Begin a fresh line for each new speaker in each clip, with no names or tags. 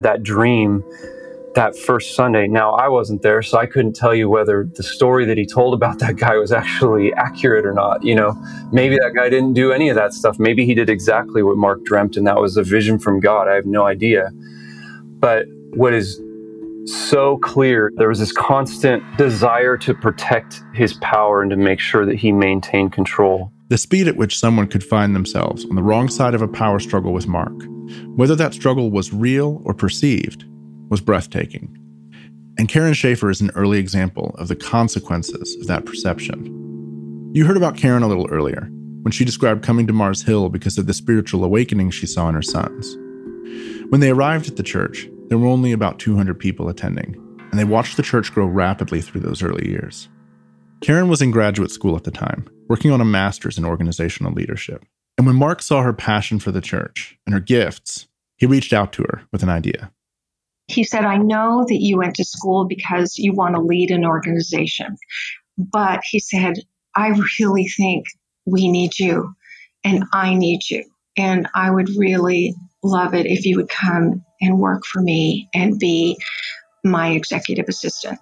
that dream that first Sunday. Now, I wasn't there, so I couldn't tell you whether the story that he told about that guy was actually accurate or not. You know, maybe that guy didn't do any of that stuff. Maybe he did exactly what Mark dreamt, and that was a vision from God. I have no idea. But what is so clear, there was this constant desire to protect his power and to make sure that he maintained control.
The speed at which someone could find themselves on the wrong side of a power struggle with Mark, whether that struggle was real or perceived, was breathtaking. And Karen Schaefer is an early example of the consequences of that perception. You heard about Karen a little earlier when she described coming to Mars Hill because of the spiritual awakening she saw in her sons. When they arrived at the church, there were only about 200 people attending, and they watched the church grow rapidly through those early years. Karen was in graduate school at the time, working on a master's in organizational leadership. And when Mark saw her passion for the church and her gifts, he reached out to her with an idea.
He said, I know that you went to school because you want to lead an organization. But he said, I really think we need you and I need you. And I would really love it if you would come and work for me and be my executive assistant.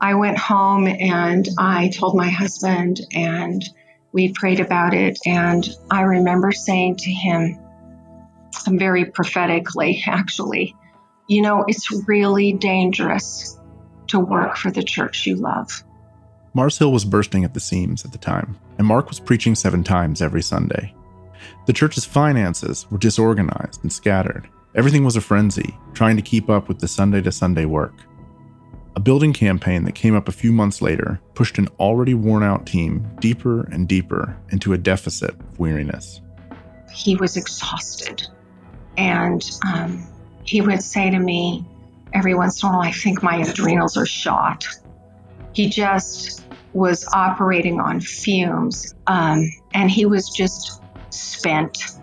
I went home and I told my husband, and we prayed about it. And I remember saying to him, very prophetically, actually, you know, it's really dangerous to work for the church you love.
Mars Hill was bursting at the seams at the time, and Mark was preaching seven times every Sunday. The church's finances were disorganized and scattered. Everything was a frenzy, trying to keep up with the Sunday to Sunday work. A building campaign that came up a few months later pushed an already worn out team deeper and deeper into a deficit of weariness.
He was exhausted. And um, he would say to me every once in a while, I think my adrenals are shot. He just was operating on fumes. Um, and he was just spent.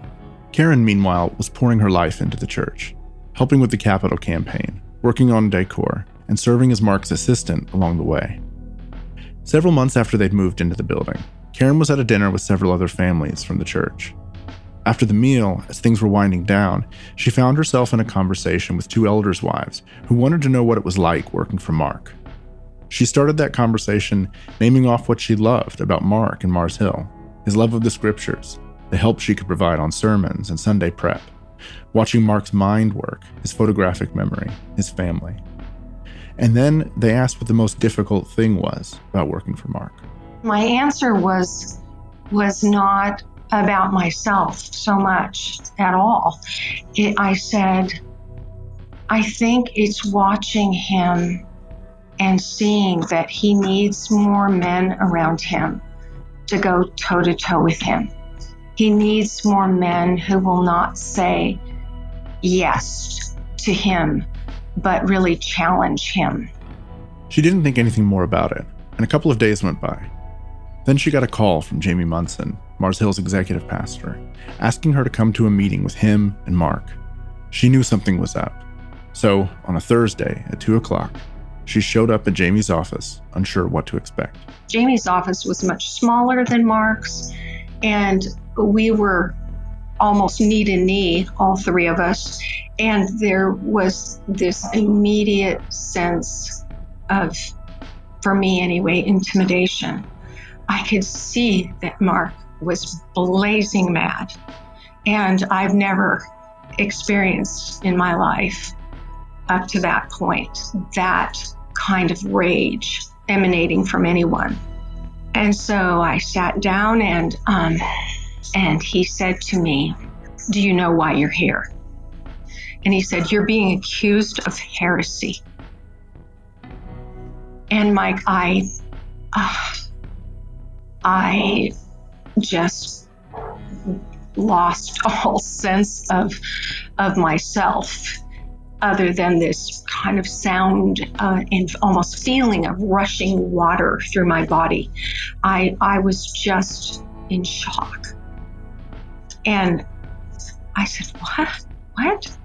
Karen, meanwhile, was pouring her life into the church, helping with the capital campaign, working on decor, and serving as Mark's assistant along the way. Several months after they'd moved into the building, Karen was at a dinner with several other families from the church. After the meal, as things were winding down, she found herself in a conversation with two elders' wives who wanted to know what it was like working for Mark. She started that conversation naming off what she loved about Mark and Mars Hill his love of the scriptures, the help she could provide on sermons and Sunday prep, watching Mark's mind work, his photographic memory, his family. And then they asked what the most difficult thing was about working for Mark.
My answer was was not about myself so much at all. It, I said, I think it's watching him and seeing that he needs more men around him to go toe to toe with him. He needs more men who will not say yes to him, but really challenge him.
She didn't think anything more about it, and a couple of days went by. Then she got a call from Jamie Munson, Mars Hill's executive pastor, asking her to come to a meeting with him and Mark. She knew something was up. So, on a Thursday at 2 o'clock, she showed up at Jamie's office, unsure what to expect.
Jamie's office was much smaller than Mark's, and we were almost knee to knee, all three of us. And there was this immediate sense of, for me anyway, intimidation. I could see that Mark was blazing mad. And I've never experienced in my life up to that point that kind of rage emanating from anyone. And so I sat down and um, and he said to me, Do you know why you're here? And he said, You're being accused of heresy. And Mike, I, uh, I just lost all sense of, of myself other than this kind of sound uh, and almost feeling of rushing water through my body. I, I was just in shock. And I said, What? What?